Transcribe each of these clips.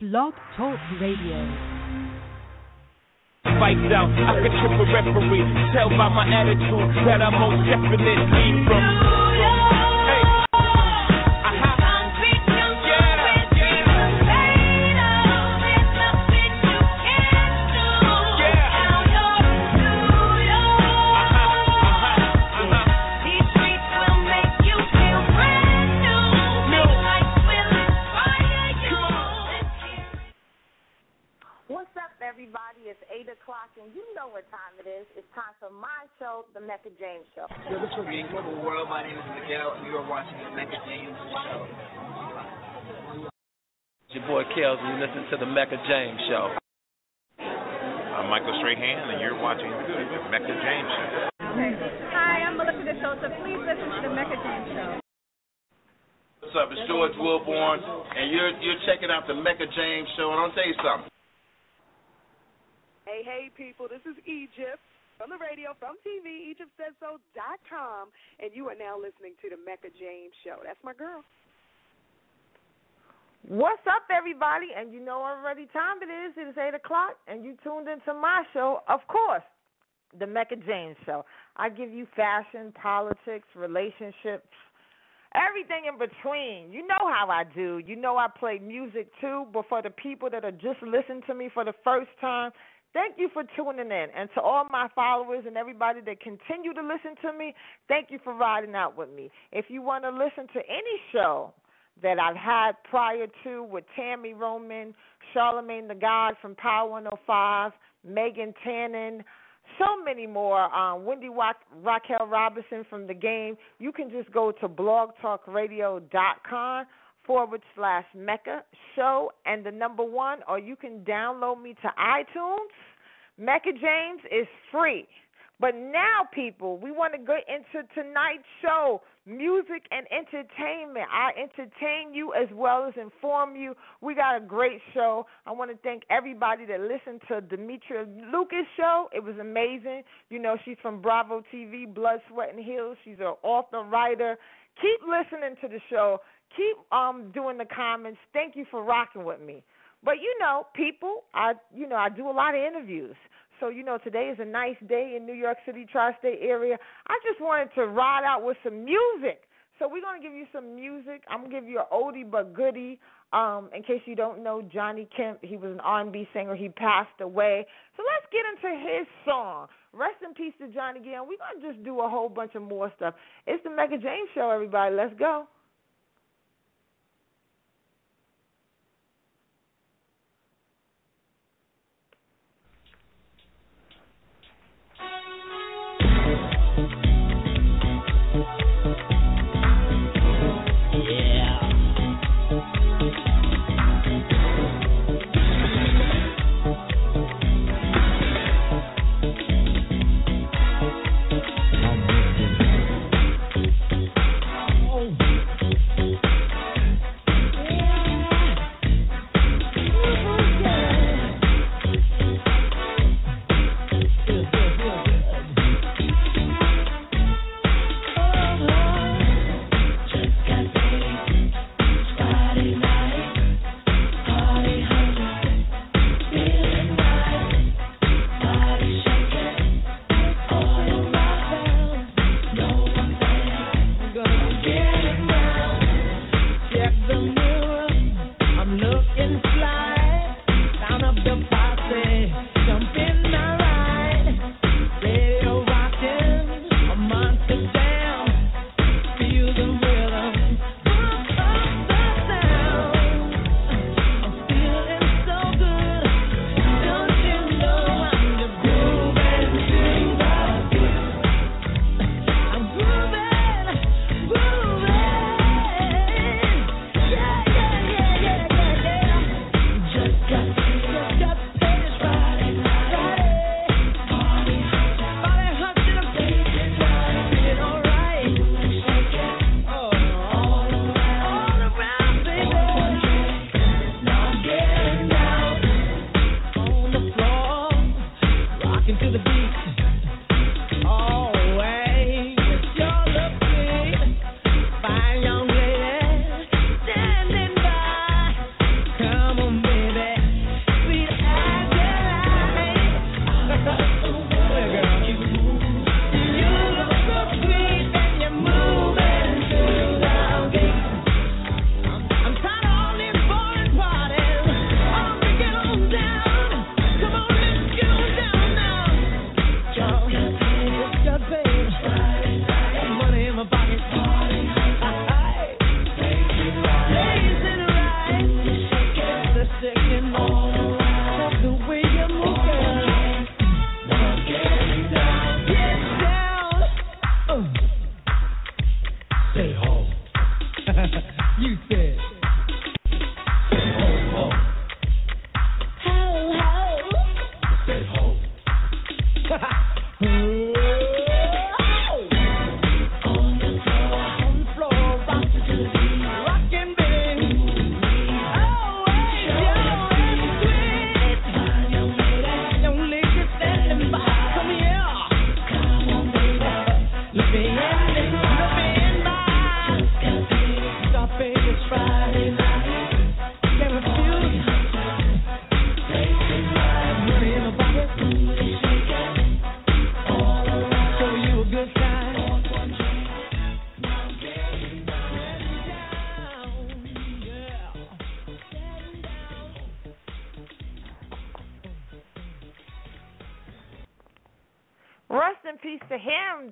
Blog Talk Radio. Out, I could trip a referee. Tell by my attitude that I most definitely from. Wilborn, and you're you're checking out the Mecca James Show. And I'll tell you something. Hey, hey, people, this is Egypt from the radio, from TV, EgyptSaysSo.com, and you are now listening to the Mecca James Show. That's my girl. What's up, everybody? And you know already time it is. It is 8 o'clock, and you tuned into my show, of course, the Mecca James Show. I give you fashion, politics, relationships, everything in between. You know how I do. You know I play music too, but for the people that are just listening to me for the first time, Thank you for tuning in. And to all my followers and everybody that continue to listen to me, thank you for riding out with me. If you want to listen to any show that I've had prior to with Tami Roman, Charlemagne the God from Power 105, Megan Tannen, so many more, um, Wendy Wa- Raquel Robinson from the game, you can just go to blogtalkradio.com forward slash Mecca show and the number one, or you can download me to iTunes. Mecca James is free. But now, people, we want to get into tonight's show music and entertainment. I entertain you as well as inform you. We got a great show. I want to thank everybody that listened to Demetria Lucas' show. It was amazing. You know, she's from Bravo TV, Blood, Sweat, and Heels. She's an author, writer. Keep listening to the show keep um doing the comments. Thank you for rocking with me. But you know, people, I you know, I do a lot of interviews. So, you know, today is a nice day in New York City, tri state area. I just wanted to ride out with some music. So we're gonna give you some music. I'm gonna give you an oldie but goodie. Um, in case you don't know, Johnny Kemp, he was an R&B singer. He passed away. So let's get into his song. Rest in peace to Johnny Gill. We're gonna just do a whole bunch of more stuff. It's the Mecca James Show, everybody. Let's go.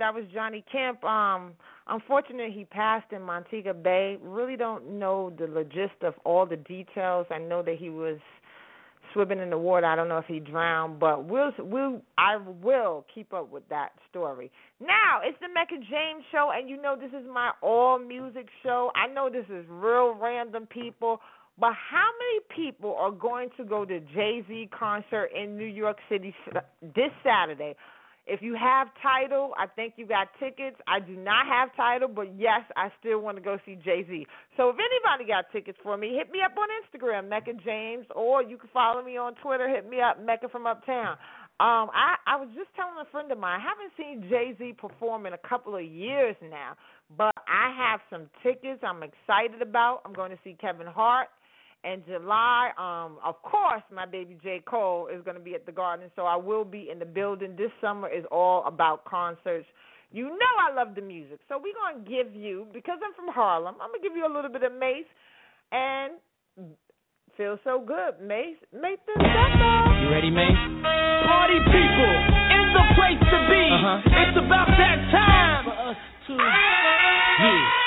That was Johnny Kemp. Um, unfortunately, he passed in Montego Bay. Really don't know the logist of all the details. I know that he was swimming in the water. I don't know if he drowned, but we'll we'll I will keep up with that story. Now it's the Mecca James show, and you know this is my all music show. I know this is real random people, but how many people are going to go to Jay Z concert in New York City this Saturday? If you have title, I think you got tickets. I do not have title, but yes, I still want to go see Jay Z. So if anybody got tickets for me, hit me up on Instagram, Mecca James, or you can follow me on Twitter. Hit me up, Mecca from Uptown. Um, I I was just telling a friend of mine, I haven't seen Jay Z perform in a couple of years now, but I have some tickets I'm excited about. I'm going to see Kevin Hart in July. Um, of course, my baby J. Cole is going to be at the Garden, so I will be in the building. This summer is all about concerts. You know I love the music, so we're going to give you, because I'm from Harlem, I'm going to give you a little bit of Mase and Feel So Good. Mase, make this up. You ready, Mase? Party people, it's the place to be. Uh-huh. It's about that time. For us to, yeah.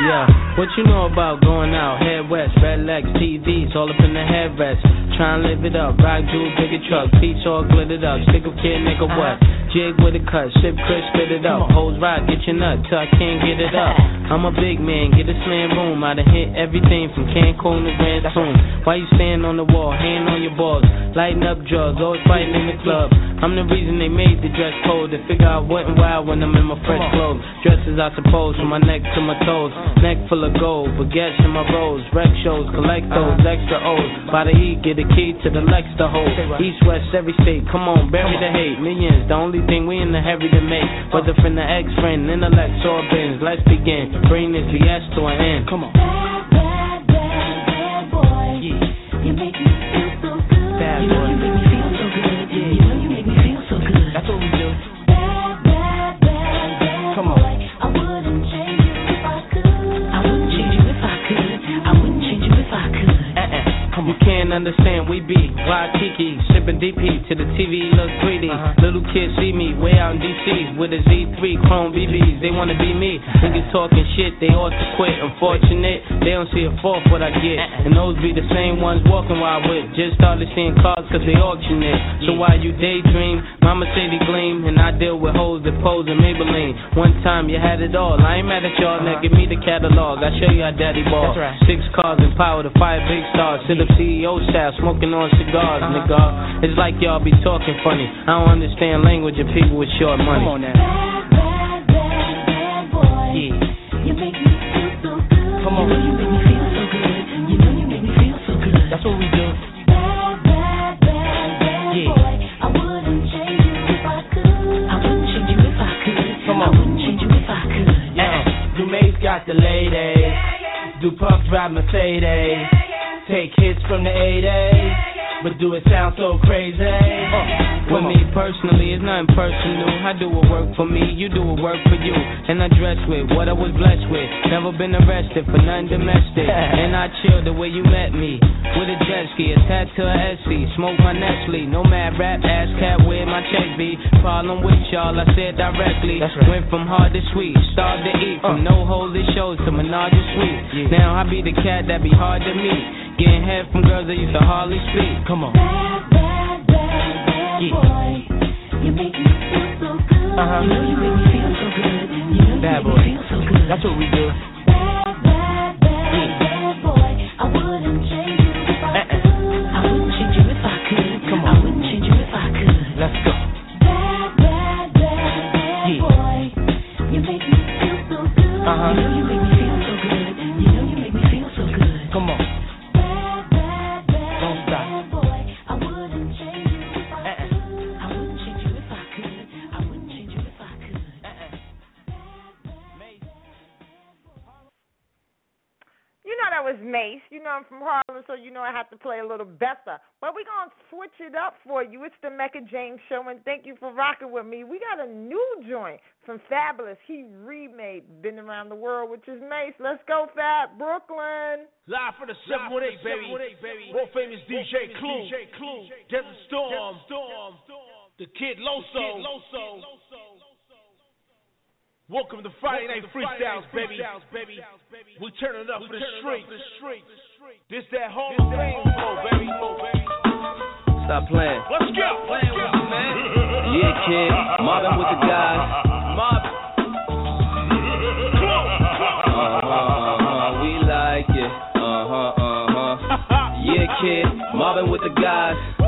Yeah, what you know about going out? Head west, red legs, TVs, all up in the headrest. Try and live it up, rock jewel, bigger truck, feet all glittered up. Stick a kid, nigga, what? Jig with a cut, sip Chris, spit it up. Hoes ride, get your nut till I can't get it up. I'm a big man, get a slam room. I done hit everything from Cancun to Ransoon. Why you stand on the wall, hand on your balls, lighting up drugs, always fighting in the club. I'm the reason they made the dress code. They figure I went wild when I'm in my fresh clothes. Dresses, I suppose, from my neck to my toes. Uh. Neck full of gold, baguettes in my rolls. Rec shows, collect those uh. extra O's. By the E, get a key to the Lex to hold. East, west, every state. Come on, bury the hate. Millions, the only thing we in the heavy to make. Whether from the ex friend, intellect, or bins. Let's begin. Bring this BS to an end. Come on. Bad, bad, bad boy. You make me feel so good. Bad you know boy. So Can't understand, we be Rod Kiki, sipping DP to the TV look 3D. Uh-huh. Little kids see me way out in DC with a Z3 Chrome BBs. They wanna be me. Niggas talking shit, they ought to quit. Unfortunate, they don't see a fault what I get. Uh-uh. And those be the same ones walking while with. Just started seeing cars cause they auction it. So while you daydream, mama say they gleam. And I deal with hoes that pose in Maybelline. One time you had it all. I ain't mad at y'all, now uh-huh. give me the catalog. I show you how daddy ball. That's right. Six cars and power to five big stars. Sit up CEO style, smoking on cigars, nigga. It's like y'all be talking funny. I don't understand language of people with short money. Come on now. Bad, bad, bad, bad boy. Yeah. You make me feel so good. Come on. You know you make me feel so good. You know you make me feel so good. That's what we do. Bad, bad, bad, bad Yeah. boy. I wouldn't change you if I could. I wouldn't change you if I could. Come I wouldn't change you if I could. Yeah. Dumaze got the ladies. Eh? Do Puff drive Mercedes. Take hits from the 80s. But do it sound so crazy? Uh, with me personally, it's nothing personal. I do what work for me, you do what work for you. And I dress with what I was blessed with. Never been arrested for nothing domestic. and I chill the way you met me. With a jet ski, attached to a SC. Smoke my Nestle. No mad rap, ass cat where my check be. Problem with y'all, I said directly. Went from hard to sweet, starved to eat. From no holy shows to menage a suite. Now I be the cat that be hard to meet. Getting head from girls that used to hardly speak. Come on. Bad, bad, bad, bad Yeah. boy. You make me feel so good. Uh-huh. You know you make me feel so good. You know Bad you boy. make me feel so good. That's what we do. Bad, bad, bad, bad boy. I wouldn't change from Harlem, so you know I have to play a little better. But we're going to switch it up for you. It's the Mecca James Show, and thank you for rocking with me. We got a new joint from Fabolous. He remade Been Around the World, which is Mase. Let's go, Fab. Brooklyn. Live for the 718, baby. World famous DJ Clue. Desert Storm. The kid Loso. Welcome to Friday Night Freestyles, baby. We turn it up for the streets. This that Hall of Fame flow, baby. Stop playing. Let's go. Let's go. Yeah, kid. Marvin with the guys. Marvin. Uh-huh. We like it. Uh-huh, uh-huh. Yeah, kid. Marvin with the guys.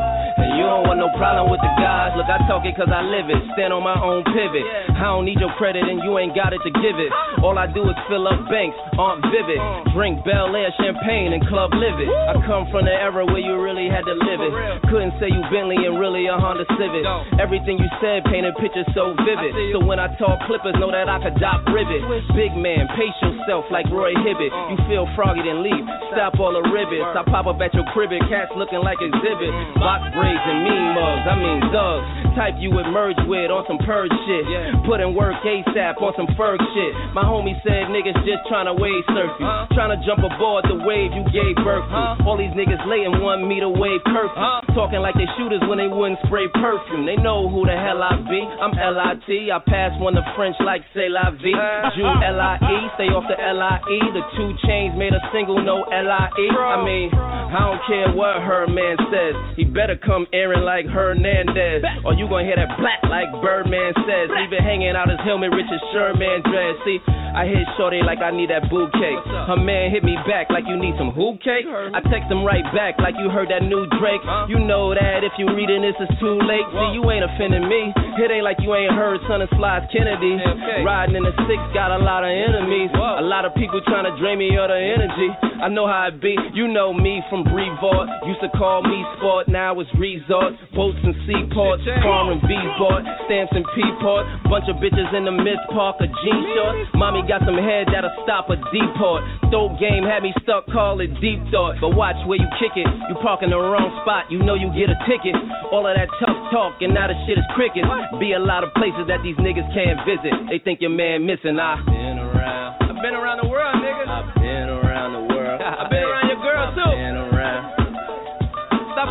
You don't want no problem with the guys. Look, I talk it cause I live it. Stand on my own pivot. I don't need your credit and you ain't got it to give it. All I do is fill up banks, aren't vivid. Drink Bel Air champagne and club live it. I come from the era where you really had to live it. Couldn't say you Bentley and really a Honda Civic. Everything you said painted pictures so vivid. So when I talk clippers, know that I could dock rivet. Big man, pace yourself like Roy Hibbert. You feel froggy, then leave. Stop all the rivets. I pop up at your crib, cats looking like exhibit. Box braids and mean mugs, I mean thugs. Type you would merge with on some purge shit. Put in work ASAP on some Ferg shit. My homie said niggas just trying to wave surf you. Trying to jump aboard the wave you gave birth to. All these niggas laying one meter wave curfew. Talking like they shooters when they wouldn't spray perfume. They know who the hell I be. I'm LIT. I pass one to French like say la vie. Jew L-I-E. Stay off the L-I-E. The two chains made a single, no LIE. I mean, I don't care what her man says. He better come airing like Hernandez. Or you gonna hear that black like Birdman says. It hanging out his helmet, Richard Sherman dress. See, I hit Shorty like I need that bouquet. Her man hit me back like you need some who cake. I text him right back like you heard that new Drake. You know that if you reading this, it's too late. See, you ain't offending me. It ain't like you ain't heard Son of Slides Kennedy. Riding in the six, got a lot of enemies. A lot of people trying to drain me of the energy. I know how it be. You know me from Breevort. Used to call me sport, now it's resort. Boats and seaports, farm and beesboard, stamps and peaport. Bunch of bitches in the Miss Parker jean shorts. Mommy got some head that'll stop a deport. Dope game had me stuck, call it deep thought. But watch where you kick it. You park in the wrong spot, you know you get a ticket. All of that tough talk, and now the shit is cricket. Be a lot of places that these niggas can't visit. They think your man missing. Ah. I've been around. I've been around the world, nigga. I've been around the world. I've been around your girl too.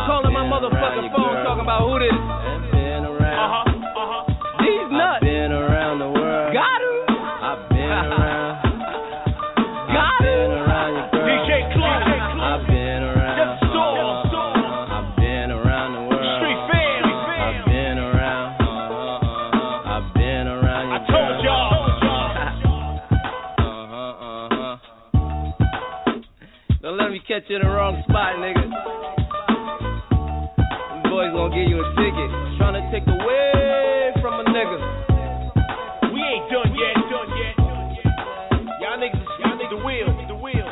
Calling my motherfucking phone talking about who this. Uh-huh. Uh-huh. These nuts. I've been around the world. Got her. I've been around. Got her. around your girl. DJ Clark. I've been around. Just. I've been around the world. Street. I've been around. I've been around I told y'all. Uh-huh, uh-huh. Don't let me catch you in the wrong spot, nigga. Them give you a ticket. Trying to take away from a nigga. We ain't done yet. Done yet. Y'all niggas, y'all niggas, the wheel, the wheel.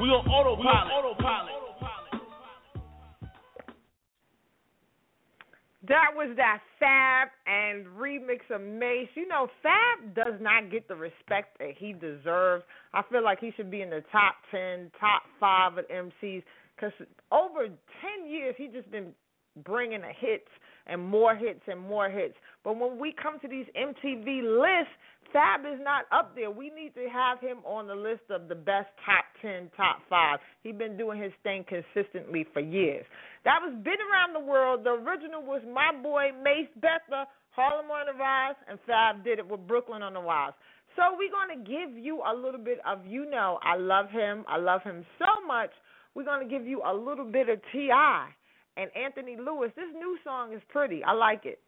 We on autopilot. autopilot. That was that Fab and remix of Mase. You know, Fab does not get the respect that he deserves. I feel like he should be in the top 10, top 5 of MCs because over 10 years, he just been bringing the hits and more hits and more hits. But when we come to these MTV lists, Fab is not up there. We need to have him on the list of the best top 10, top 5. He's been doing his thing consistently for years. That was Been Around the World. The original was my boy Mase Betha, Harlem on the Rise, and Fab did it with Brooklyn on the Rise. So we're going to give you a little bit of, you know, I love him. I love him so much. We're going to give you a little bit of T.I. and Anthony Lewis. This new song is pretty. I like it.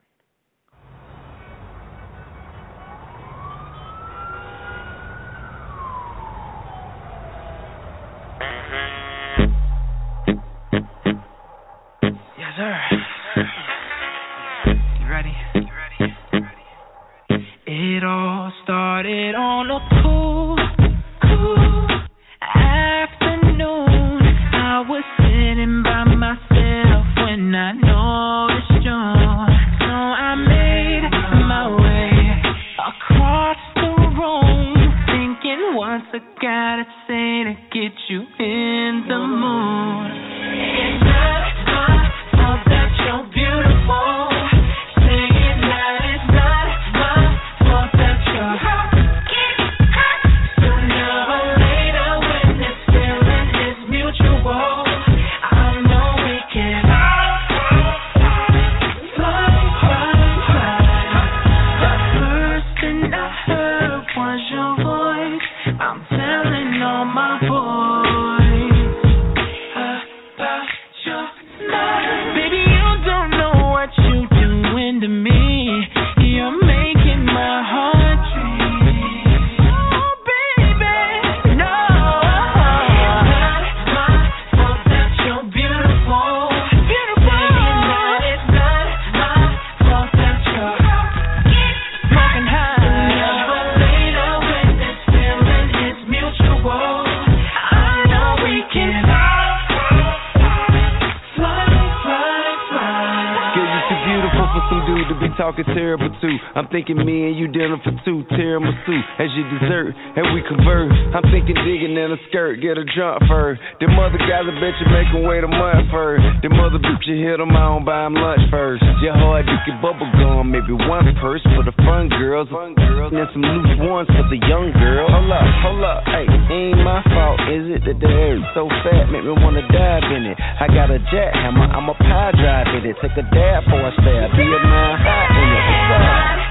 To be talking terrible too. I'm thinking me and you dinner for two, tiramisu as your dessert, and we convert. I'm thinking digging in a skirt, get a jump first. Them mother guys, I bet you make them wait a month first. Them mother bitch, you hit them, I don't buy them lunch first. Your hard dick and bubble gum, maybe one purse for the fun girls. Fun girls. And some loose ones for the young girls. Hold up, hold up, hey, ain't my fault, is it? That the hair is so fat, make me wanna dive in it. I got a jackhammer, I'm a power drive in it. Take a dab for a stab, be a man in it. What's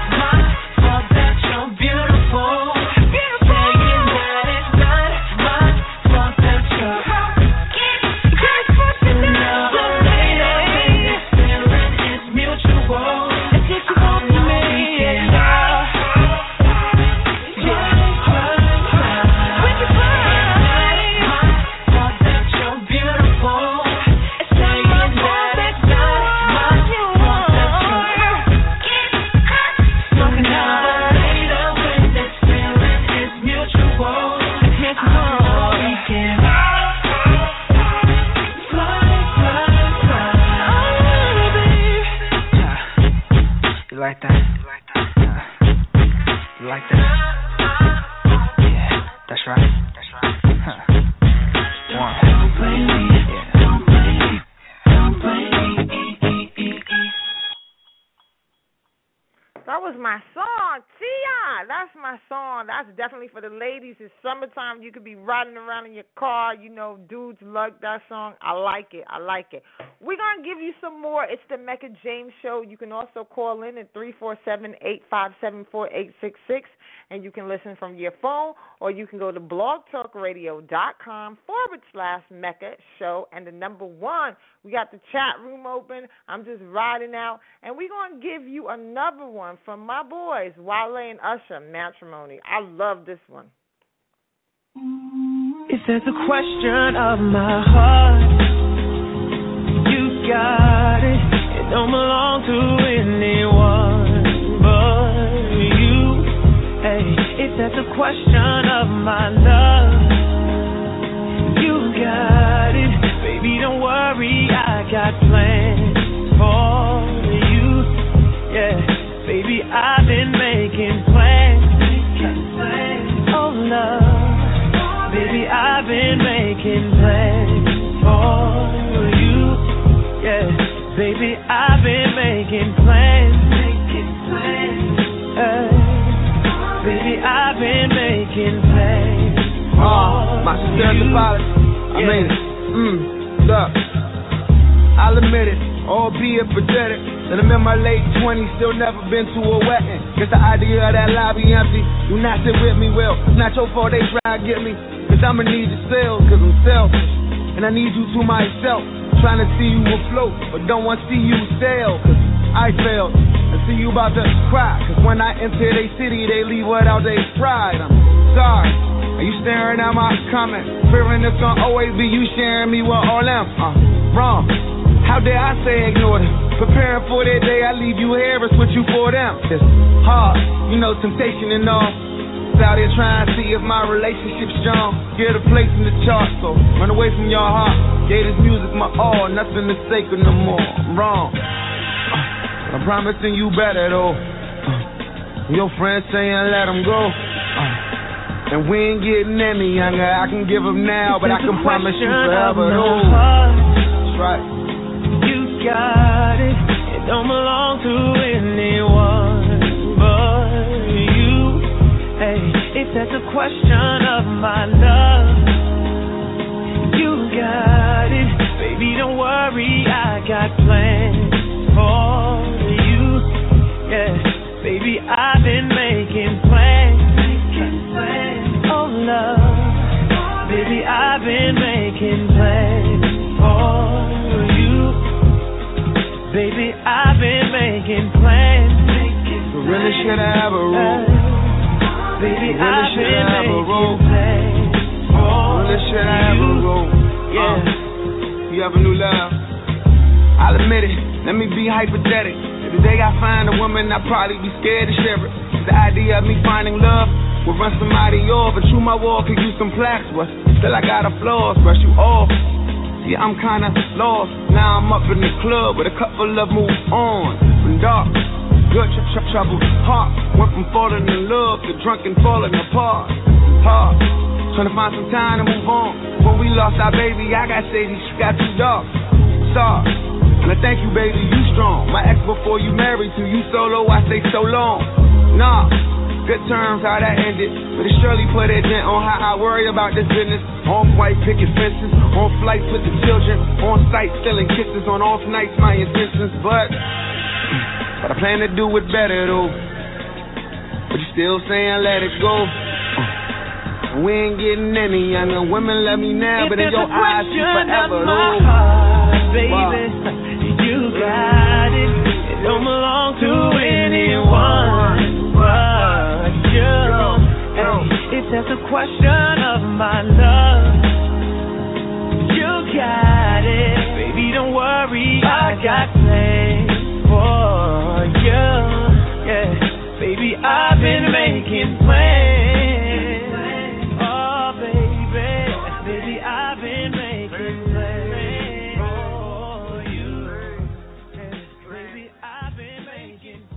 For the It's summertime. You could be riding around in your car. You know, dudes love that song. I like it. I like it. We're gonna give you some more. It's the Mecca James Show. You can also call in at three four seven eight five seven four eight six six, and you can listen from your phone, or you can go to blogtalkradio.com forward slash Mecca Show, and the number one. We got the chat room open. I'm just riding out, and we're gonna give you another one from my boys, Wale and Usher, Matrimony. I love this one. If there's a question of my heart, you got it. It don't belong to anyone but you. Hey, if there's a question of my love, you got it. Baby, don't worry, I got plans making plans for you. Yeah, baby, I've been making plans. Making plans. Hey, baby, I've been making plans. Uh, my apology. I made it. Mm, look, I'll admit it, albeit pathetic. That I'm in my late 20s, still never been to a wedding. Guess the idea of that lobby empty. Do not sit with me, well, not your fault they try to get me. Cause I'ma need your sales, cause I'm selfish. And I need you to myself. Trying to see you afloat, but don't want to see you sail. Cause I failed. I see you about to cry. Cause when I enter they city, they leave without their pride. I'm sorry. Are you staring at my comment? Fearing it's gonna always be you sharing me with all them. Uh, wrong. How dare I say ignore them? Preparing for that day, I leave you here and switch you for them. It's hard, you know, temptation and all. It's out here trying to see if my relationship's strong. Get a place in the chart, so run away from your heart. Gave this music my all, nothing is sacred no more. I'm wrong. Uh, I'm promising you better though. Uh, your friends saying let them go. Uh, and we ain't getting any younger. I can give them now, but I can promise you forever though. That's right. You got it. It don't belong to anyone if that's a question of my love, you got it. Baby, don't worry, I got plans for you. Yeah, baby, I've been making plans. Oh, love. Baby, I've been making plans for you. Baby, I've been making plans. Really should have a rule. Baby, really I've should been have a making rule. plans for Really should have a rule. Yeah. Uh, you have a new love. I'll admit it. Let me be hypothetical. If the day I find a woman, I'd probably be scared to share it. The idea of me finding love will run somebody off. But through my wall could use some plaques, but still I got a flaws. Brush you off. See, I'm kinda lost. Now I'm up in the club with a couple of moves on. From dark. Good tr- tr- trouble. Heart went from falling in love to drunk and falling apart. Hard. Trying to find some time to move on. When we lost our baby, I got shady, she got two dogs. Sorry. And thank you, baby, you strong. My ex before you married to you solo, I stay so long. Nah, good terms how that ended. But it surely put a dent on how I worry about this business. On white picket fences, on flights with the children, on site stealing kisses, on off nights my intentions. But, but I plan to do it better though. But you still saying let it go. Uh, we ain't getting any younger. Women love me now, but in your eyes, you forever though. baby. You got it. It don't belong to anyone but you. Hey, It's just a question of my love. You got it, baby. Don't worry, I got plans baby, I've been making plans. Oh, baby, baby, I've been making plans for you. Baby, I've been making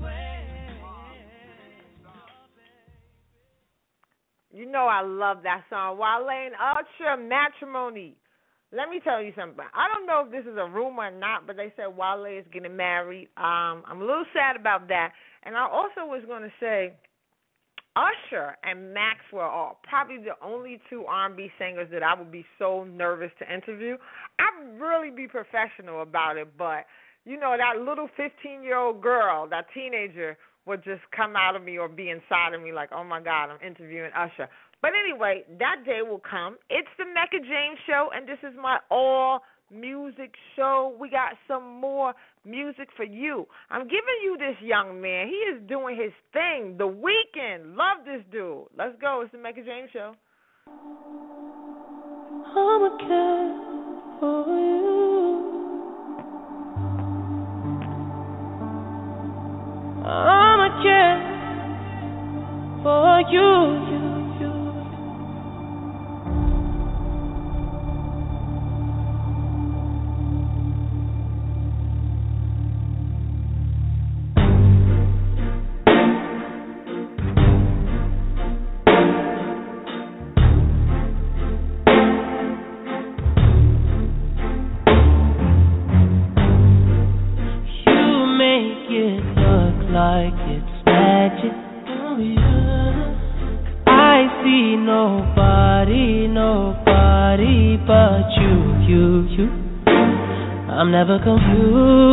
You know I love that song. Wale and Ultra Matrimony. Let me tell you something. I don't know if this is a rumor or not, but they said Wale is getting married. Um, I'm a little sad about that. And I also was going to say Usher and Maxwell are probably the only two R&B singers that I would be so nervous to interview. I'd really be professional about it, but you know that little 15-year-old girl, that teenager would just come out of me or be inside of me like, "Oh my god, I'm interviewing Usher." But anyway, that day will come. It's the Mecca James show and this is my all music show. We got some more music for you. I'm giving you this young man. He is doing his thing. The Weeknd. Love this dude. Let's go. It's the Mecca James show. I'm a for you. I'm a for. You never confused.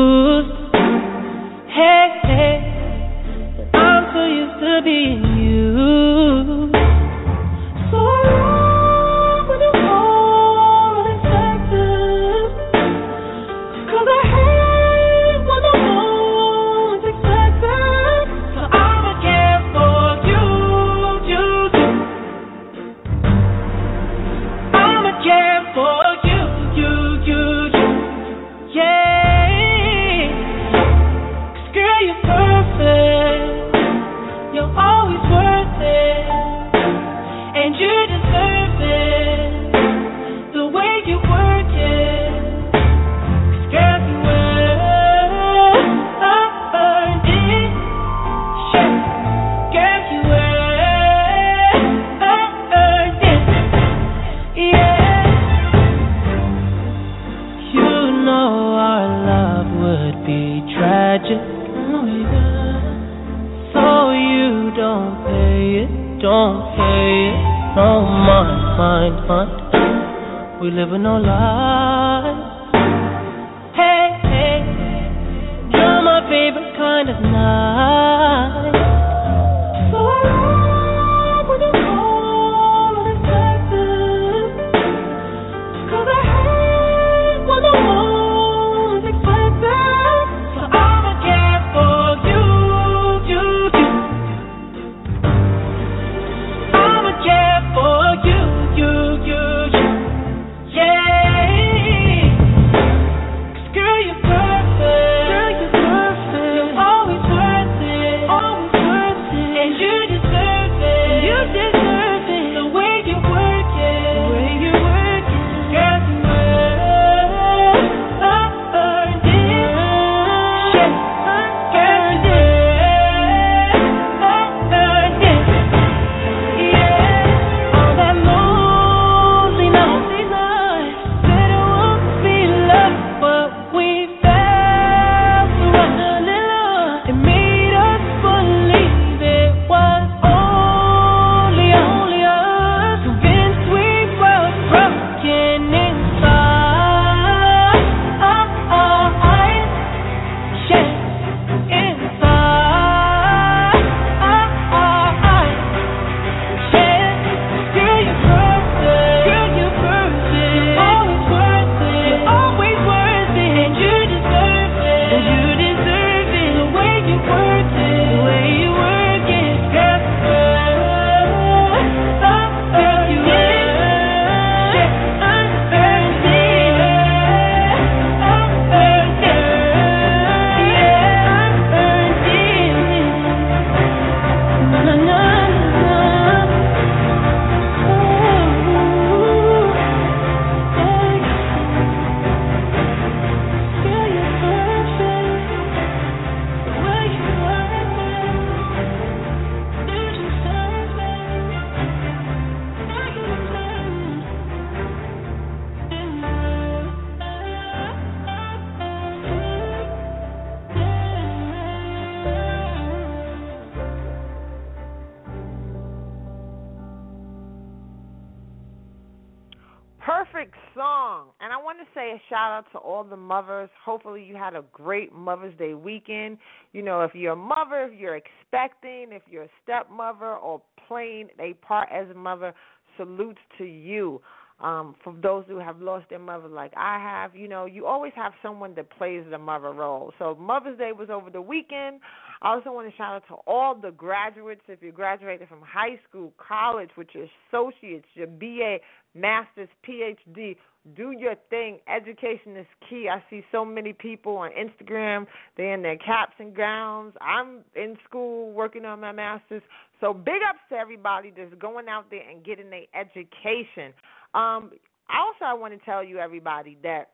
To say a shout out to all the mothers. Hopefully, you had a great Mother's Day weekend. You know, if you're a mother, if you're expecting, if you're a stepmother or playing a part as a mother, salutes to you. Um, for those who have lost their mother like I have, you know, you always have someone that plays the mother role. So Mother's Day was over the weekend. I also want to shout out to all the graduates. If you graduated from high school, college with your associates, your BA, master's, PhD, do your thing. Education is key. I see so many people on Instagram, they're in their caps and gowns. I'm in school working on my master's. So big ups to everybody that's going out there and getting their education. Um, also, I want to tell you, everybody, that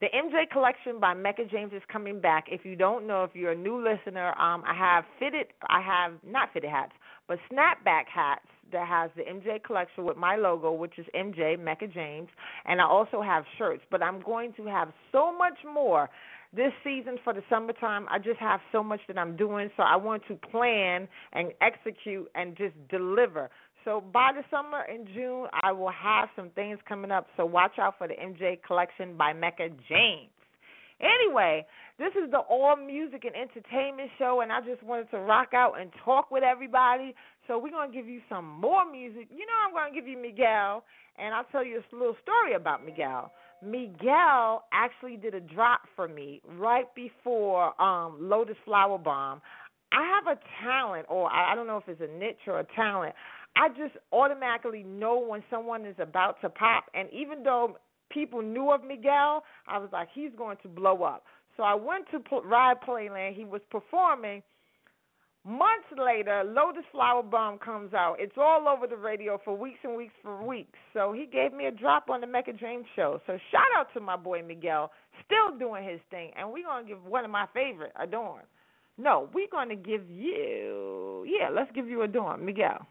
the MJ collection by Mecca James is coming back. If you don't know, if you're a new listener, um, I have fitted, I have not fitted hats, but snapback hats that has the MJ collection with my logo, which is MJ Mecca James, and I also have shirts. But I'm going to have so much more this season for the summertime. I just have so much that I'm doing, so I want to plan and execute and just deliver. So by the summer in June, I will have some things coming up. So watch out for the MJ collection by Mecca James. Anyway, this is the all music and entertainment show, and I just wanted to rock out and talk with everybody. So we're gonna give you some more music. You know, I'm gonna give you Miguel, and I'll tell you a little story about Miguel. Miguel actually did a drop for me right before um Lotus Flower Bomb. I have a talent, or I don't know if it's a niche or a talent. I just automatically know when someone is about to pop. And even though people knew of Miguel, I was like, he's going to blow up. So I went to Rye Playland. He was performing. Months later, Lotus Flower Bomb comes out. It's all over the radio for weeks and weeks for weeks. So he gave me a drop on the Mecca James show. So shout out to my boy Miguel, still doing his thing. And we're gonna give one of my favorite, Adorn. No, we're gonna give you yeah, let's give you Adorn, Miguel.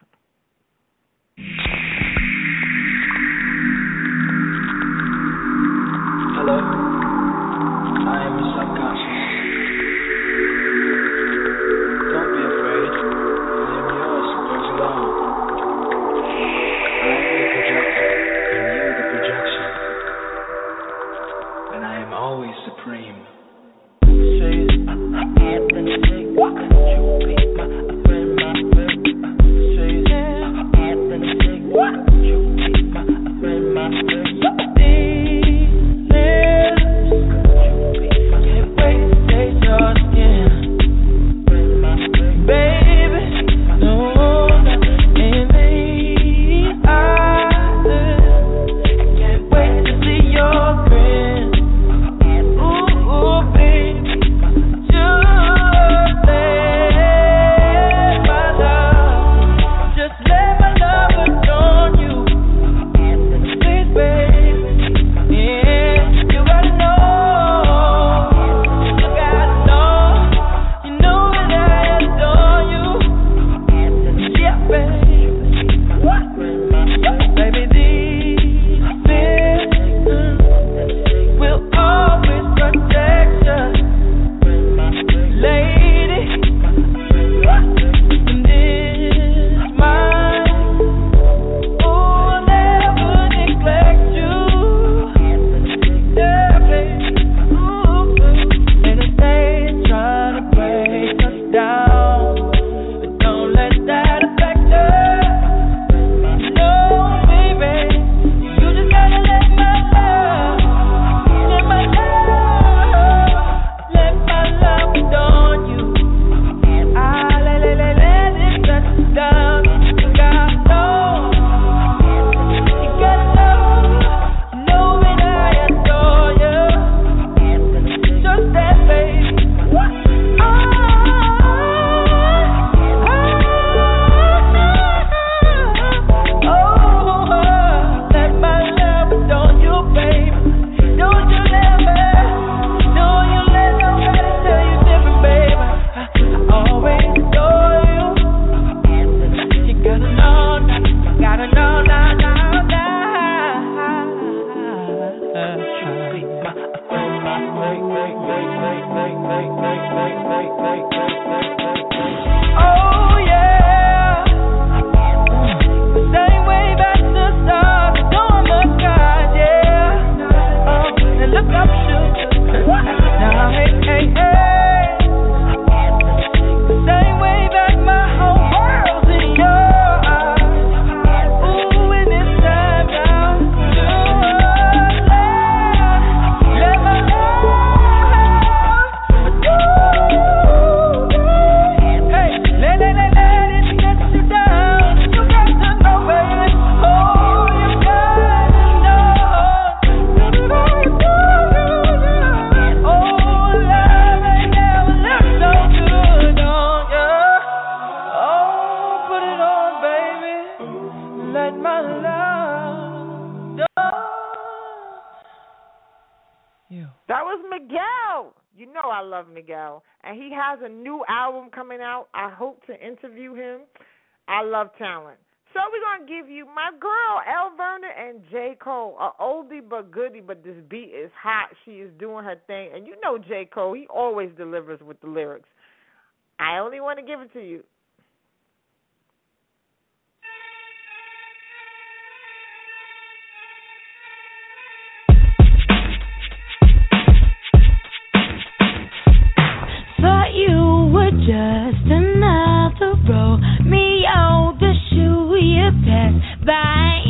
love Miguel, and he has a new album coming out. I hope to interview him. I love talent. So we're gonna give you my girl Elle Varner and J. Cole, a oldie but goodie, but this beat is hot. She is doing her thing, and you know J. Cole, he always delivers with the lyrics. I only want to give it to you. you were just another roll. Me, oh, the shoe you passed by.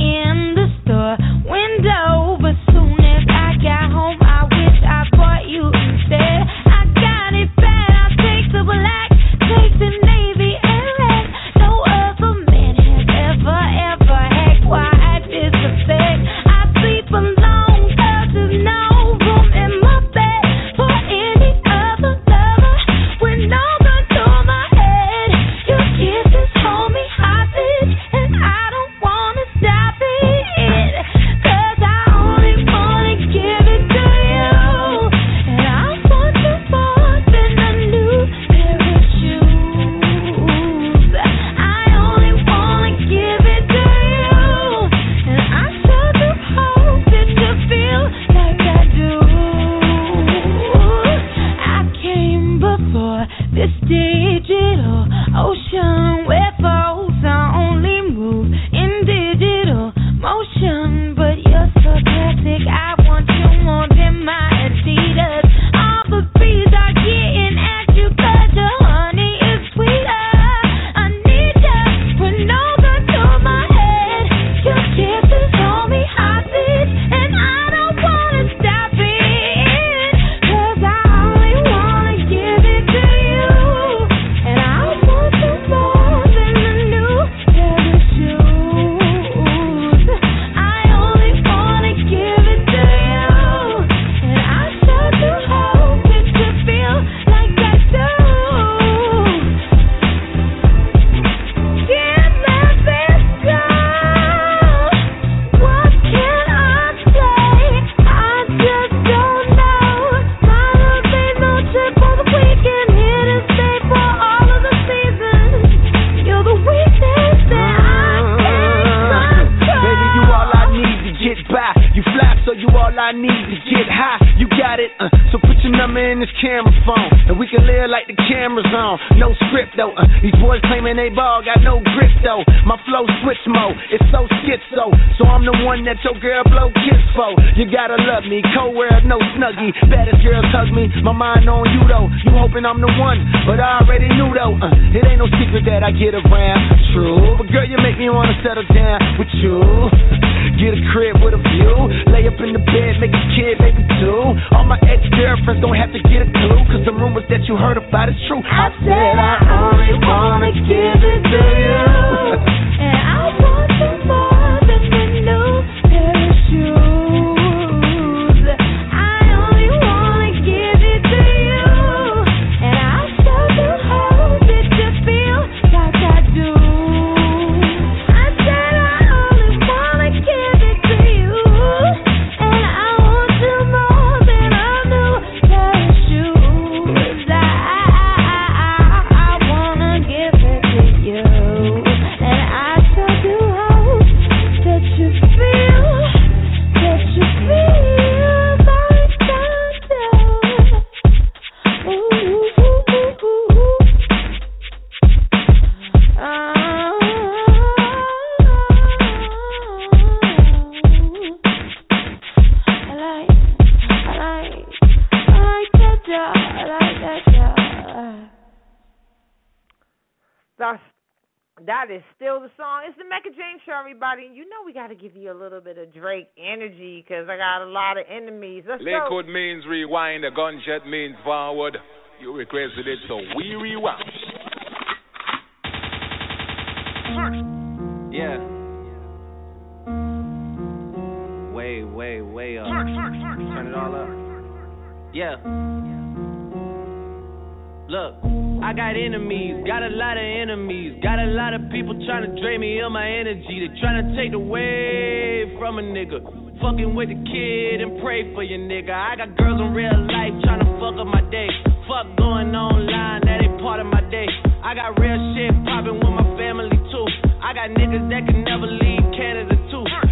this digital ocean. It's still the song. It's the Mecca James show, everybody. You know we got to give you a little bit of Drake energy because I got a lot of enemies. Let's Liquid go. means rewind. A gunshot means forward. You requested it, so we rewind. Yeah. Way, way, way up. Turn it all up. Yeah. Look. I got enemies, got a lot of enemies, got a lot of people trying to drain me of my energy. They trying to take away from a nigga. Fucking with the kid and pray for your nigga. I got girls in real life trying to fuck up my day. Fuck going online, that ain't part of my day. I got real shit popping with my family too. I got niggas that can never leave Canada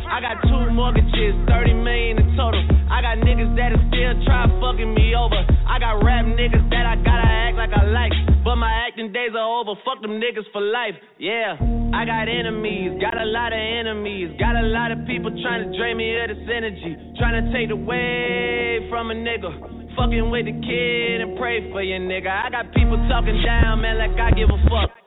I got two mortgages, 30 million in total. I got niggas that'll still try fucking me over. I got rap niggas that I gotta act like I like. But my acting days are over. Fuck them niggas for life. Yeah, I got enemies, got a lot of enemies. Got a lot of people trying to drain me of this energy. Trying to take away from a nigga. Fucking with the kid and pray for your nigga. I got people talking down, man, like I give a fuck.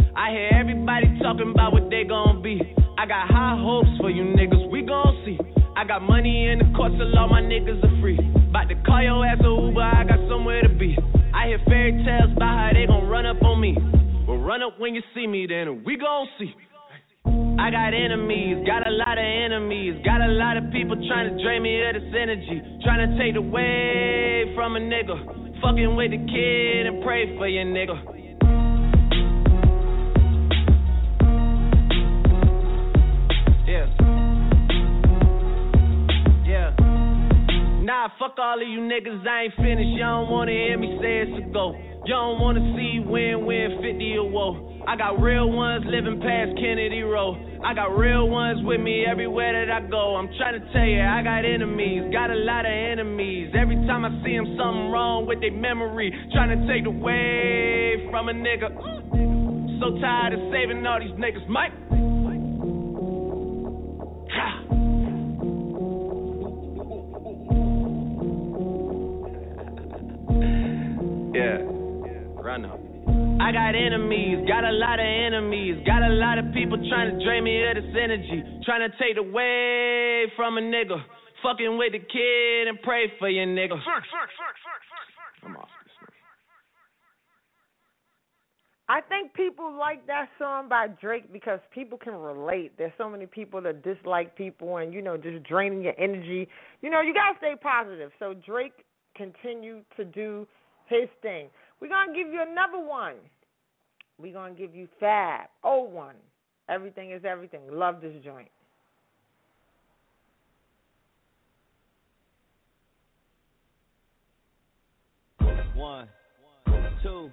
I hear everybody talking about what they gon' be. I got high hopes for you niggas, we gon' see. I got money in the courts, so all my niggas are free. About to call your ass a Uber, I got somewhere to be. I hear fairy tales about how they gon' run up on me. Well, run up when you see me, then we gon' see. I got enemies, got a lot of enemies, got a lot of people trying to drain me of this energy, trying to take away from a nigga. Fucking with the kid and pray for your nigga. Yeah. Nah, fuck all of you niggas, I ain't finished. Y'all don't wanna hear me say it's a go. Y'all don't wanna see win win 50 or woe. I got real ones living past Kennedy Row. I got real ones with me everywhere that I go. I'm trying to tell you, I got enemies, got a lot of enemies. Every time I see them, something wrong with their memory. Trying to take away from a nigga. So tired of saving all these niggas, Mike. Yeah, run up. I got enemies, got a lot of enemies, got a lot of people trying to drain me of this energy, trying to take away from a nigga. Fucking with the kid and pray for your nigga. I'm off this one. I think people like that song by Drake because people can relate. There's so many people that dislike people and you know just draining your energy. You know you gotta stay positive. So Drake continue to do his thing. We're gonna give you another one. We're gonna give you Fab. Old one. Everything is everything. Love this joint. One, two,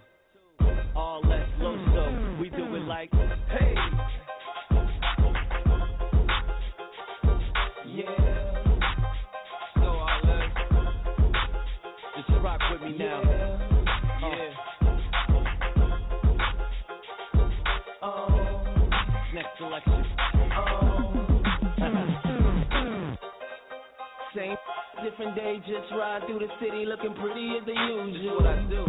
all less loso. We do it like, hey. Yeah. So all less. Just rock with me now. Yeah. Oh. Next selection. Oh. Same different day, just ride through the city looking pretty as the usual. What I do.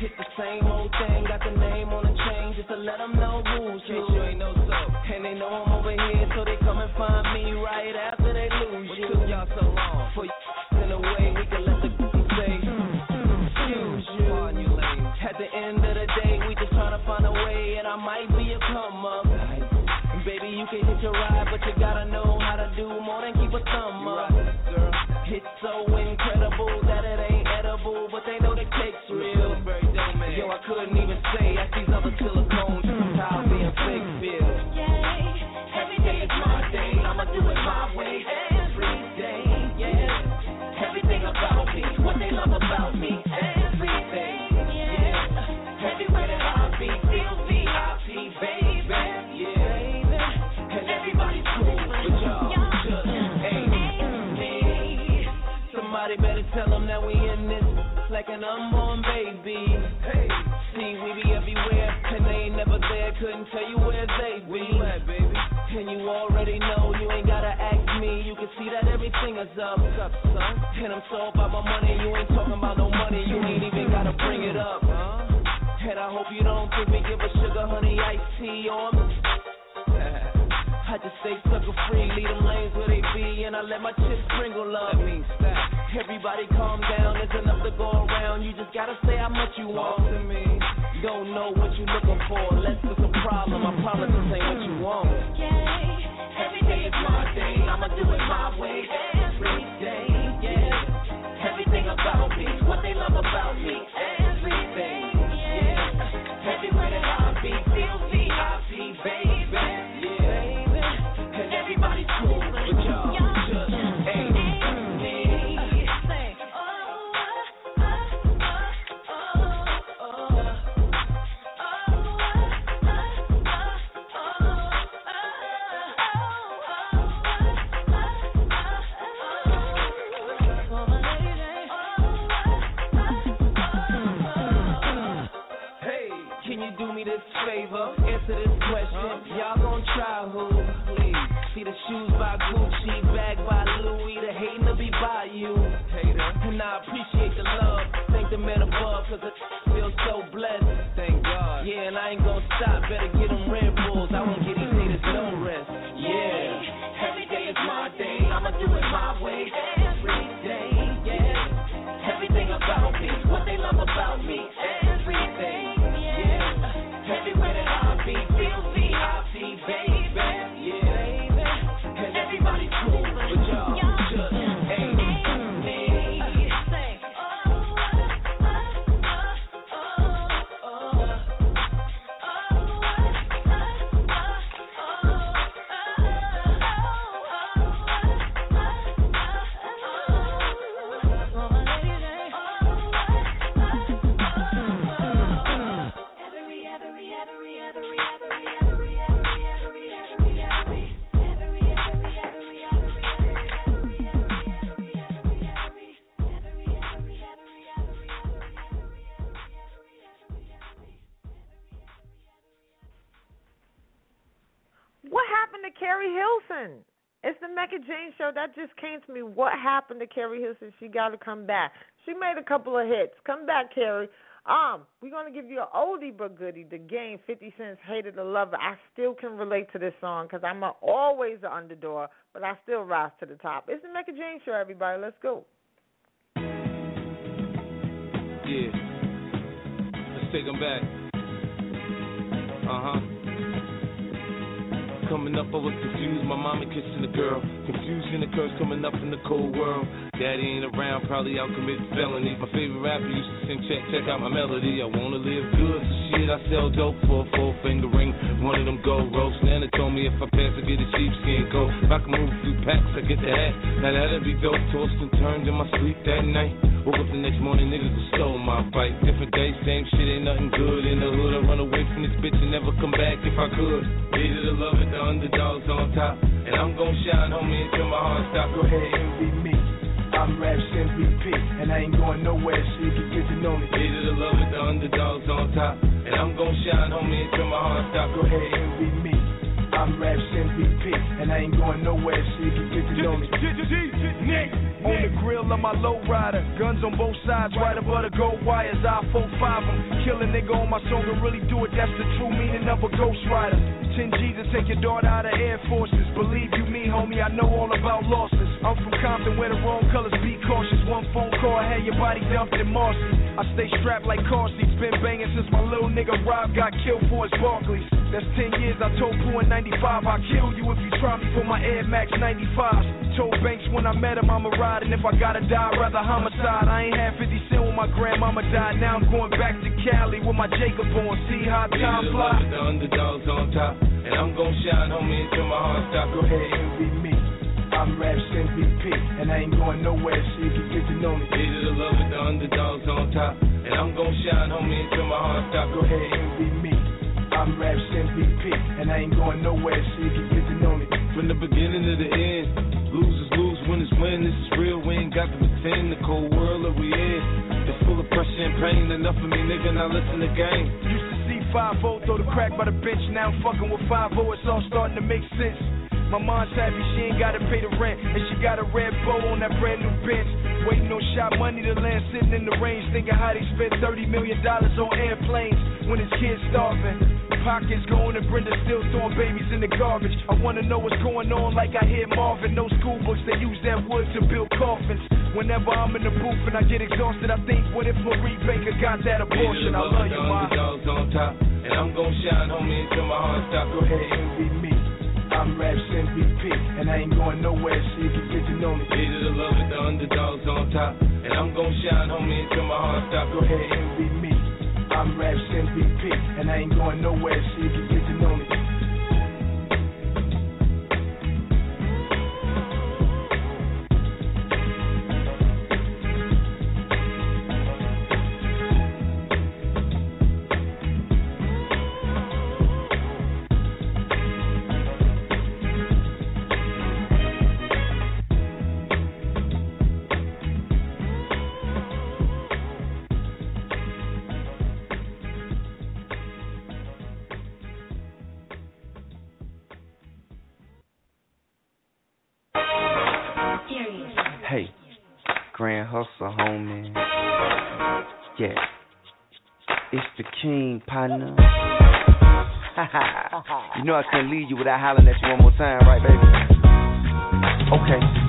Hit the same old thing, got the name on the chain just to let them know who's you. you ain't know so. And they know I'm over here, so they come and find me right after they lose What you. took y'all so long? For you in a way we can let the say, mm, mm, excuse you. Pardon you. At the end of the day, we just tryna find a way, and I might be a come up. Baby, you can hit your ride, but you gotta know how to do more than up. up son? And I'm so about my money, you ain't talking about no money. You ain't even gotta bring it up. Huh? And I hope you don't think we give a sugar honey iced tea on me. I just stay sucker free, leave them lanes where they be, and I let my chips sprinkle up. That means stack. Everybody calm down, there's enough to go around. You just gotta say how much you want to me. You don't know what you're looking for, unless it's a problem. I promise this ain't what you want. Every day is my day, I'ma do what they love about me, me this favor? Answer this question. Y'all gon' try who? Please. See the shoes by Gucci, bag by Louis, the hating to be by you. Hater. And I appreciate the love. Thank the man above, cause it feels so blessed. Thank God. Yeah, and I ain't gon' stop. That just came to me. What happened to Keri Hilson? She got to come back. She made a couple of hits. Come back, Carrie. Um, we're gonna give you an oldie but goodie. The game, Fifty Cent's "Hated to Love It." I still can relate to this song because I'm a, always the underdog, but I still rise to the top. It's the Mecca Jane show, everybody. Let's go. Yeah. Let's take them back. Uh huh. Coming up, I was confused. My mama kissing the girl. Confusion occurs coming up in the cold world. Daddy ain't around, probably out committing felonies. My favorite rapper used to sing, check, check out my melody. I wanna live good, so shit, I sell dope for a four finger ring. One of them gold ropes. Nana told me if I pass, I get a sheepskin coat. If I can move through packs, I get the hat. Now that'd be dope. Tossed and turned in my sleep that night. Woke up the next morning, niggas stole my bike. Different day, same shit, ain't nothing good in the hood. I run away from this bitch and never come back if I could. Underdogs on top. And I'm gon' shine, homie, until my heart stop. Go ahead and be me. I'm Raps MVP, and I ain't going nowhere, so you can get to know me. To love it, the underdogs on top. And I'm gon' shine, homie, until my heart stop. Go ahead and be me. I'm Raps MVP, and I ain't going nowhere, so you can get to know me. On the grill of my low rider, guns on both sides, right above the gold wires. I 4 5 them. Kill a nigga on my song and really do it, that's the true meaning of a ghost rider. 10 G's to take your daughter out of Air Forces. Believe you me, homie, I know all about losses. I'm from Compton where the wrong colors be cautious. One phone call, I had your body dumped in Marcy. I stay strapped like car seats, been banging since my little nigga Rob got killed for his Barclays. That's 10 years, I told Pooh in 95, I'll kill you if you try me for my Air Max 95. Told Banks when I met him, I'ma ride, and if I gotta die, rather homicide. I ain't had 50 cent when my grandmama died, now I'm going back to Cali with my Jacob on. See how time flies. The underdogs on top, and I'm gon' shine, homie, until my heart stop. Go ahead and be me. I'm Raps MVP, and I ain't going nowhere, so you can get to know me. Hated to love with the underdogs on top, and I'm gon' shine, homie, until my heart stop. Go ahead and be me. I'm Raps MVP, and I ain't going nowhere, so you can get to know me. From the beginning to the end, losers lose, winners win. This is real, we ain't got to pretend. The cold world that we in, it's full of pressure and pain. Enough of me, nigga, now listen to game. Used to see 5-0 throw the crack by the bench, now I'm fucking with 5-0, it's all starting to make sense. My mom's happy she ain't gotta pay the rent. And she got a red bow on that brand new bench. Waiting on shot money to land, sitting in the range. Thinking how they spent $30 million on airplanes when his kids starving. Pockets going and Brenda still throwing babies in the garbage. I wanna know what's going on, like I hear Marvin. No school books, they use that wood to build coffins. Whenever I'm in the booth and I get exhausted, I think, what if Marie Baker got that abortion? I love you, ma. Dogs on top, and I'm gonna shine, homie, until my heart stops. Go ahead, envy me. I'm Raps MVP, and I ain't going nowhere If you can get to know me. Leader the love with the underdogs on top, and I'm gonna shine, homie, until my heart stop. Go ahead, envy me. I'm Raps MVP, and I ain't going nowhere If you can get to know me. You know I couldn't leave you without hollering at you one more time, right, baby? Okay.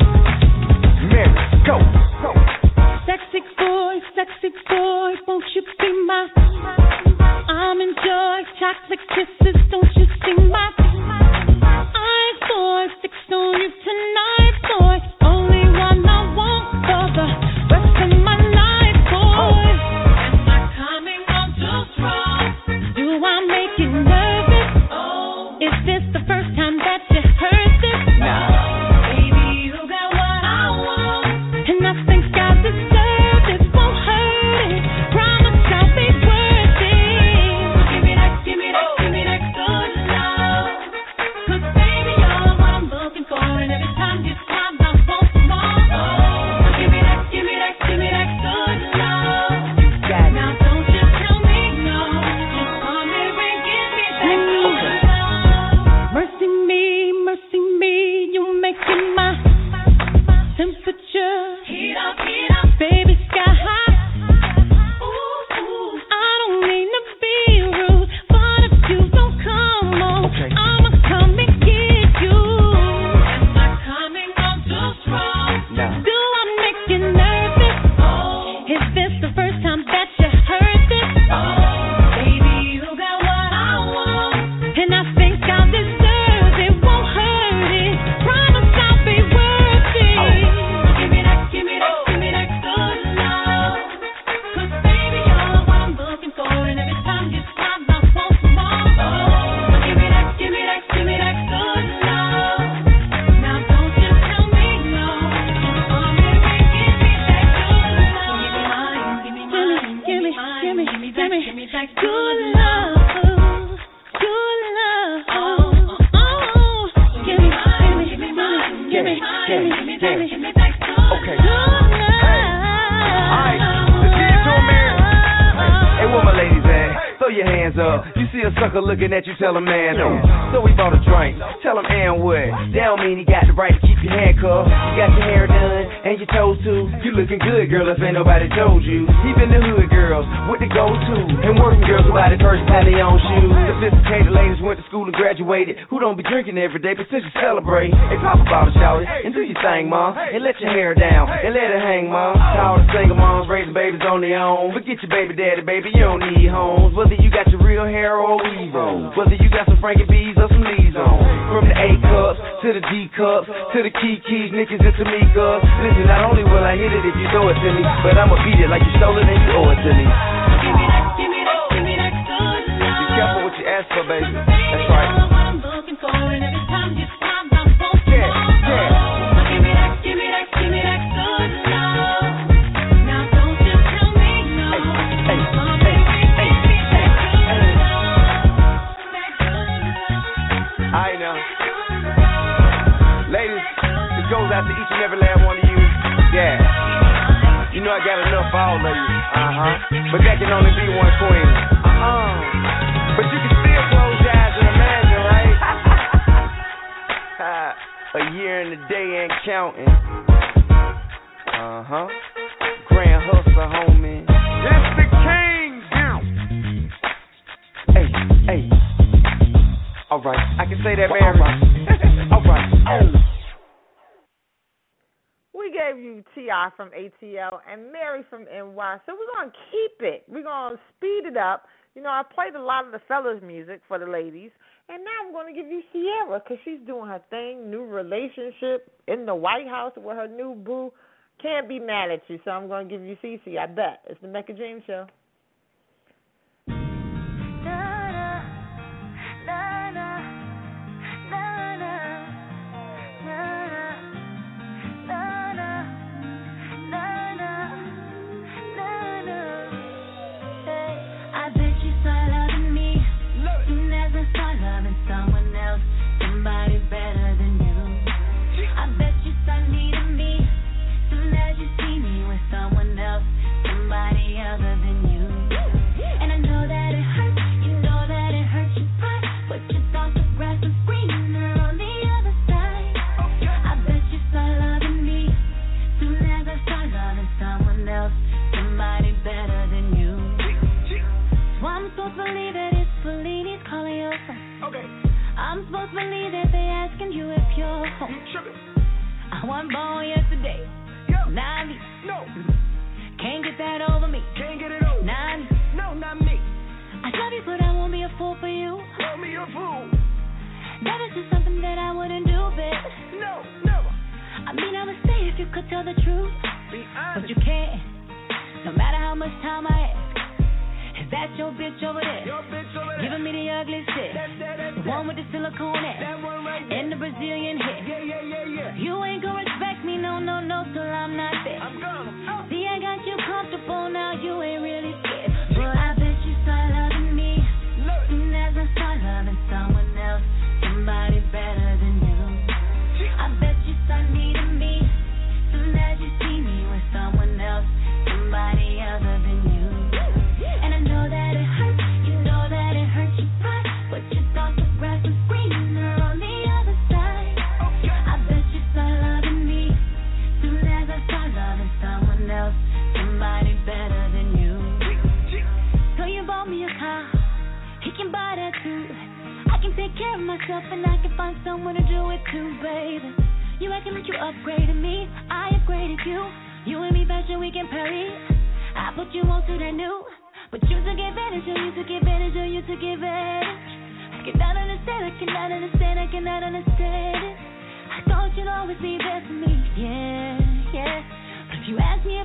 Or some on. From the A cups to the D cups to the key keys, niggas into me, girl. Listen, not only will I hit it if you throw it to me, but I'ma beat it like you stole it and you owe it to me. Be careful what you ask for, baby. That's right. all of you. Uh huh. But that can only be one queen. Uh huh. But you can still close your eyes and imagine, right? a year and a day ain't counting. Uh huh. Grand Hustle homie. It's the king down. Hey, hey. Alright, I can say that, man. Alright. Alright. Oh. Gave you T.I. from ATL and Mary from NY. So we're going to keep it. We're going to speed it up. You know, I played a lot of the fellas' music for the ladies. And now I'm going to give you Ciara because she's doing her thing, new relationship in the White House with her new boo. Can't be mad at you, so I'm going to give you Cece. I bet. It's the Mecca James Show. Somebody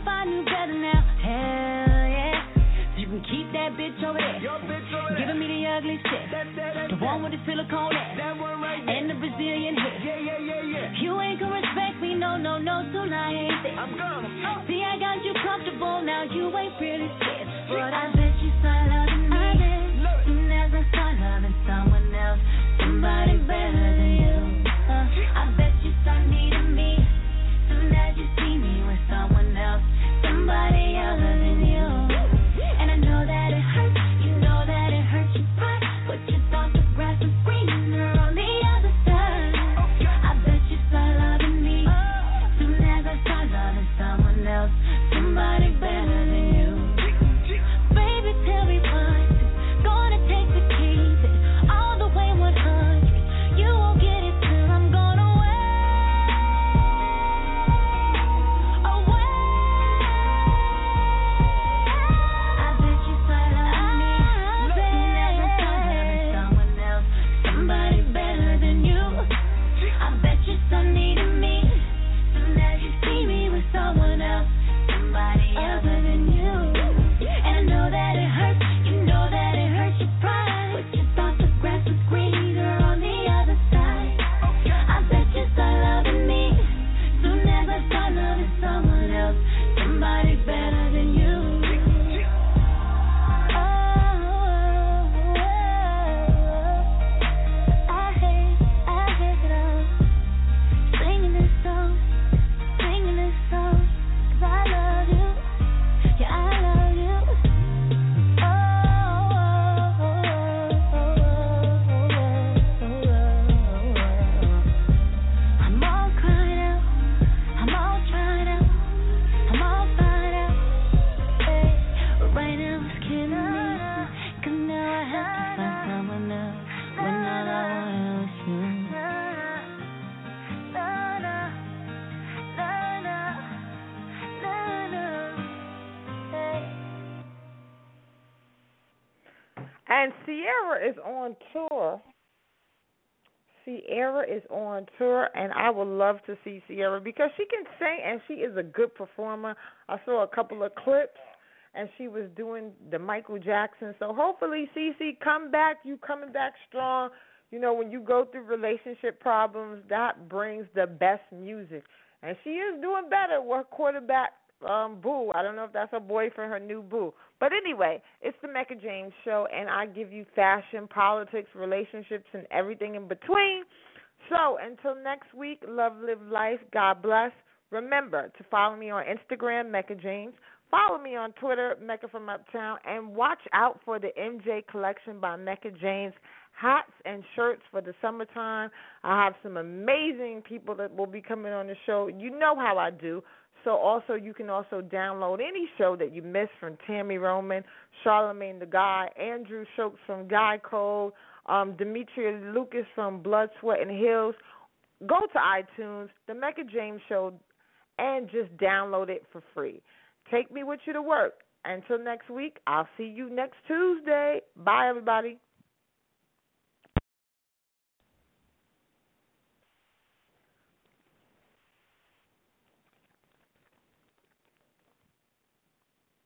I knew better now, hell yeah. So you can keep that bitch over there, bitch over there. giving me the ugly shit. That, that, that, The one with the silicone ass right and the Brazilian hair. Yeah, yeah, yeah, yeah. You ain't gonna respect me, no, no, no, till I ain't there. I'm gonna. Oh. See, I got you comfortable now, you ain't really. But I bet you start loving me as I start loving someone else, somebody better than you. Uh, I bet you start needing somebody other than Ciara is on tour, and I would love to see Ciara because she can sing and she is a good performer. I saw a couple of clips, and she was doing the Michael Jackson. So hopefully, Cece, come back. You coming back strong. You know, when you go through relationship problems, that brings the best music, and she is doing better with quarterback um boo. I don't know if that's her boyfriend, her new boo. But anyway, it's the Mecca James show and I give you fashion, politics, relationships and everything in between. So until next week, love, live life, God bless. Remember to follow me on Instagram, Mecca James. Follow me on Twitter, Mecca from Uptown, and watch out for the MJ collection by Mecca James hats and shirts for the summertime. I have some amazing people that will be coming on the show. You know how I do. So also you can also download any show that you missed from Tami Roman, Charlamagne the Guy, Andrew Schulz from Guy Code, um, Demetria Lucas from Blood, Sweat and Heels. Go to iTunes, The Mecca James Show, and just download it for free. Take me with you to work. Until next week, I'll see you next Tuesday. Bye, everybody.